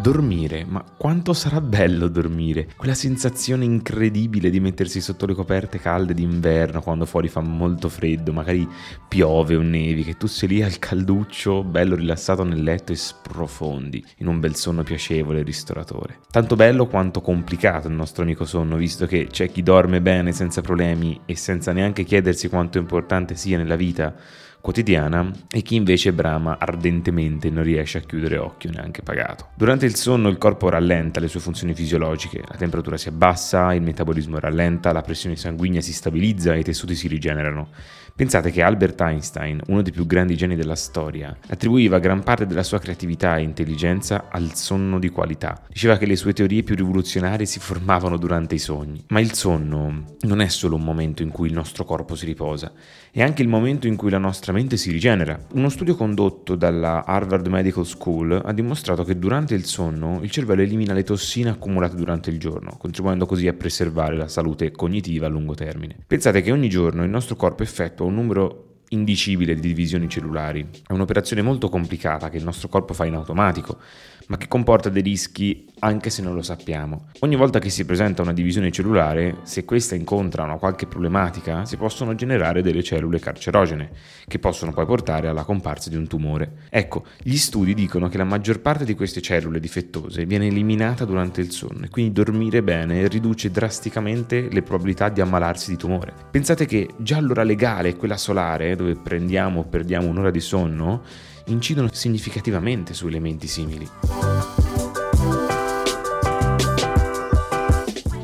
Dormire, ma quanto sarà bello dormire? Quella sensazione incredibile di mettersi sotto le coperte calde d'inverno quando fuori fa molto freddo, magari piove o nevi, che tu sei lì al calduccio, bello rilassato nel letto e sprofondi in un bel sonno piacevole e ristoratore. Tanto bello quanto complicato il nostro amico sonno, visto che c'è chi dorme bene senza problemi e senza neanche chiedersi quanto importante sia nella vita quotidiana e chi invece brama ardentemente e non riesce a chiudere occhio neanche pagato. Durante il sonno il corpo rallenta le sue funzioni fisiologiche, la temperatura si abbassa, il metabolismo rallenta, la pressione sanguigna si stabilizza e i tessuti si rigenerano. Pensate che Albert Einstein, uno dei più grandi geni della storia, attribuiva gran parte della sua creatività e intelligenza al sonno di qualità. Diceva che le sue teorie più rivoluzionarie si formavano durante i sogni. Ma il sonno non è solo un momento in cui il nostro corpo si riposa, è anche il momento in cui la nostra mente si rigenera. Uno studio condotto dalla Harvard Medical School ha dimostrato che durante il sonno il cervello elimina le tossine accumulate durante il giorno, contribuendo così a preservare la salute cognitiva a lungo termine. Pensate che ogni giorno il nostro corpo effettua un numero indicibile di divisioni cellulari. È un'operazione molto complicata che il nostro corpo fa in automatico, ma che comporta dei rischi anche se non lo sappiamo. Ogni volta che si presenta una divisione cellulare, se questa incontra una qualche problematica, si possono generare delle cellule carcerogene, che possono poi portare alla comparsa di un tumore. Ecco, gli studi dicono che la maggior parte di queste cellule difettose viene eliminata durante il sonno e quindi dormire bene riduce drasticamente le probabilità di ammalarsi di tumore. Pensate che già l'ora legale, quella solare, dove prendiamo o perdiamo un'ora di sonno, incidono significativamente su elementi simili.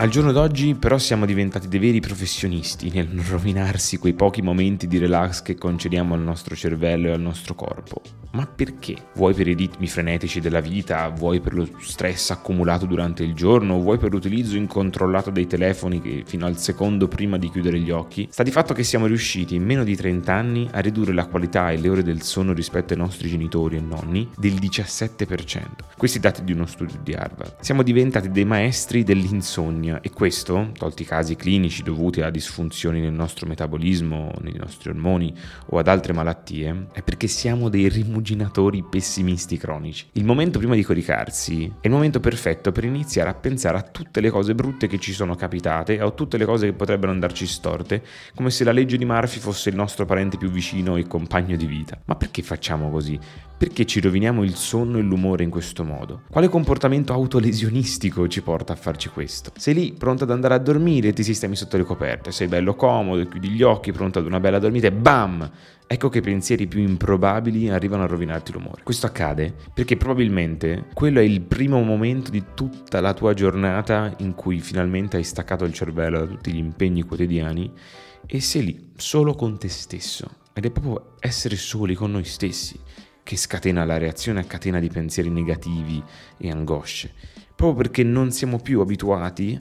Al giorno d'oggi però siamo diventati dei veri professionisti nel rovinarsi quei pochi momenti di relax che concediamo al nostro cervello e al nostro corpo. Ma perché? Vuoi per i ritmi frenetici della vita, vuoi per lo stress accumulato durante il giorno, vuoi per l'utilizzo incontrollato dei telefoni che fino al secondo prima di chiudere gli occhi? Sta di fatto che siamo riusciti in meno di 30 anni a ridurre la qualità e le ore del sonno rispetto ai nostri genitori e nonni del 17%. Questi dati di uno studio di Harvard. Siamo diventati dei maestri dell'insonnia e questo, tolti i casi clinici dovuti a disfunzioni nel nostro metabolismo, nei nostri ormoni o ad altre malattie, è perché siamo dei rimuginatori pessimisti cronici. Il momento prima di coricarsi è il momento perfetto per iniziare a pensare a tutte le cose brutte che ci sono capitate o a tutte le cose che potrebbero andarci storte, come se la legge di Murphy fosse il nostro parente più vicino e compagno di vita. Ma perché facciamo così? Perché ci roviniamo il sonno e l'umore in questo modo? Quale comportamento autolesionistico ci porta a farci questo? Sei lì pronto ad andare a dormire, ti sistemi sotto le coperte, sei bello comodo, chiudi gli occhi, pronto ad una bella dormita e bam! Ecco che i pensieri più improbabili arrivano a rovinarti l'umore. Questo accade perché probabilmente quello è il primo momento di tutta la tua giornata in cui finalmente hai staccato il cervello da tutti gli impegni quotidiani e sei lì solo con te stesso. Ed è proprio essere soli con noi stessi che scatena la reazione a catena di pensieri negativi e angosce, proprio perché non siamo più abituati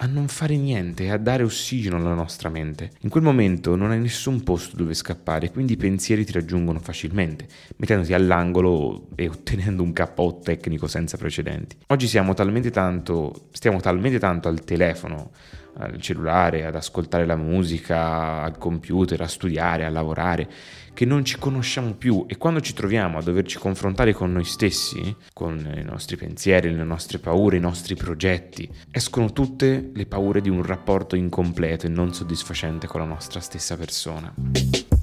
a non fare niente, a dare ossigeno alla nostra mente. In quel momento non hai nessun posto dove scappare, quindi i pensieri ti raggiungono facilmente, mettendoti all'angolo e ottenendo un KO tecnico senza precedenti. Oggi siamo talmente tanto, stiamo talmente tanto al telefono, al cellulare, ad ascoltare la musica, al computer, a studiare, a lavorare, che non ci conosciamo più e quando ci troviamo a doverci confrontare con noi stessi, con i nostri pensieri, le nostre paure, i nostri progetti, escono tutte le paure di un rapporto incompleto e non soddisfacente con la nostra stessa persona.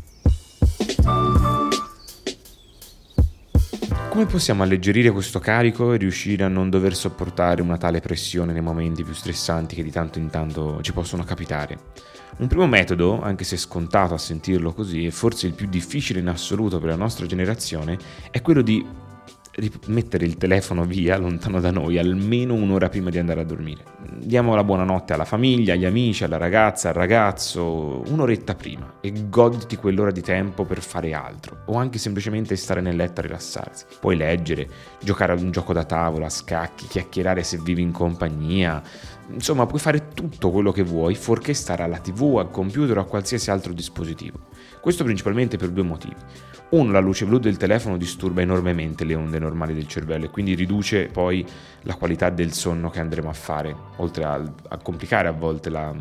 Come possiamo alleggerire questo carico e riuscire a non dover sopportare una tale pressione nei momenti più stressanti che di tanto in tanto ci possono capitare? Un primo metodo, anche se scontato a sentirlo così, e forse il più difficile in assoluto per la nostra generazione, è quello di mettere il telefono via, lontano da noi, almeno un'ora prima di andare a dormire. Diamo la buonanotte alla famiglia, agli amici, alla ragazza, al ragazzo, un'oretta prima e goditi quell'ora di tempo per fare altro o anche semplicemente stare nel letto a rilassarsi. Puoi leggere, giocare ad un gioco da tavola, scacchi, chiacchierare se vivi in compagnia, insomma puoi fare tutto quello che vuoi fuorché stare alla tv, al computer o a qualsiasi altro dispositivo. Questo principalmente per due motivi. Uno, la luce blu del telefono disturba enormemente le onde normali del cervello e quindi riduce poi la qualità del sonno che andremo a fare, oltre a, a complicare a volte la,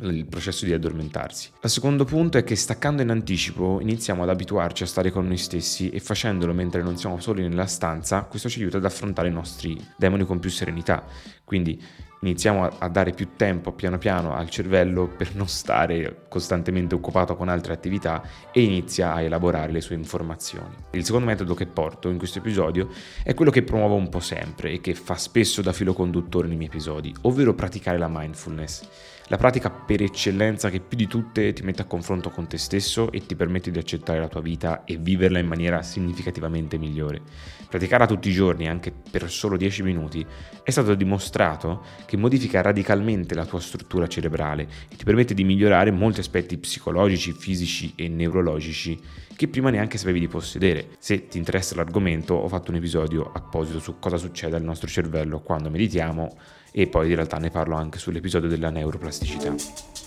il processo di addormentarsi. Il secondo punto è che staccando in anticipo iniziamo ad abituarci a stare con noi stessi e facendolo mentre non siamo soli nella stanza, questo ci aiuta ad affrontare i nostri demoni con più serenità. Quindi iniziamo a, dare più tempo piano piano al cervello per non stare costantemente occupato con altre attività e inizia a elaborare le sue informazioni. Il secondo metodo che porto in questo episodio è quello che promuovo un po' sempre e che fa spesso da filo conduttore nei miei episodi, ovvero praticare la mindfulness. La pratica per eccellenza che più di tutte ti mette a confronto con te stesso e ti permette di accettare la tua vita e viverla in maniera significativamente migliore. Praticarla tutti i giorni, anche per solo 10 minuti, è stato dimostrato che modifica radicalmente la tua struttura cerebrale e ti permette di migliorare molti aspetti psicologici, fisici e neurologici che prima neanche sapevi di possedere. Se ti interessa l'argomento, ho fatto un episodio apposito su cosa succede al nostro cervello quando meditiamo e poi in realtà ne parlo anche sull'episodio della neuroplasticità.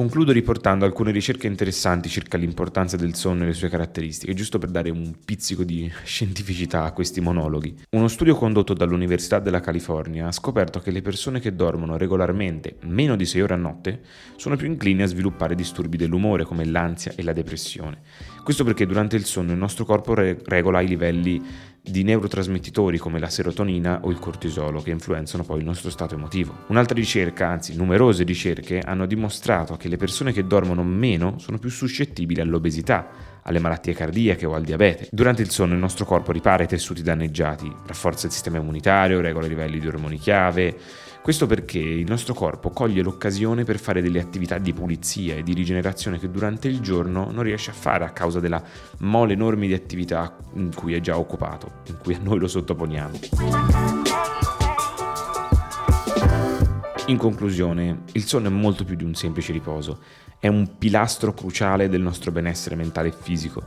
Concludo riportando alcune ricerche interessanti circa l'importanza del sonno e le sue caratteristiche, giusto per dare un pizzico di scientificità a questi monologhi. Uno studio condotto dall'Università della California ha scoperto che le persone che dormono regolarmente meno di 6 ore a notte sono più incline a sviluppare disturbi dell'umore come l'ansia e la depressione. Questo perché durante il sonno il nostro corpo re- regola i livelli di neurotrasmettitori come la serotonina o il cortisolo che influenzano poi il nostro stato emotivo. Un'altra ricerca, anzi numerose ricerche, hanno dimostrato che le persone che dormono meno sono più suscettibili all'obesità, alle malattie cardiache o al diabete. Durante il sonno il nostro corpo ripara i tessuti danneggiati, rafforza il sistema immunitario, regola i livelli di ormoni chiave, questo perché il nostro corpo coglie l'occasione per fare delle attività di pulizia e di rigenerazione che durante il giorno non riesce a fare a causa della mole enorme di attività in cui è già occupato, in cui a noi lo sottoponiamo. In conclusione, il sonno è molto più di un semplice riposo, è un pilastro cruciale del nostro benessere mentale e fisico.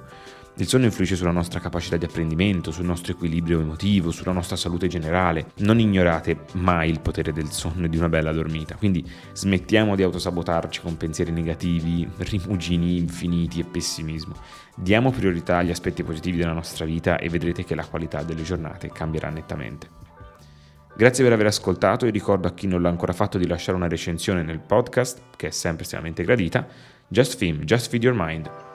Il sonno influisce sulla nostra capacità di apprendimento, sul nostro equilibrio emotivo, sulla nostra salute generale. Non ignorate mai il potere del sonno e di una bella dormita, quindi smettiamo di autosabotarci con pensieri negativi, rimugini infiniti e pessimismo. Diamo priorità agli aspetti positivi della nostra vita e vedrete che la qualità delle giornate cambierà nettamente. Grazie per aver ascoltato e ricordo a chi non l'ha ancora fatto di lasciare una recensione nel podcast, che è sempre estremamente gradita. Just Film, Just Feed Your Mind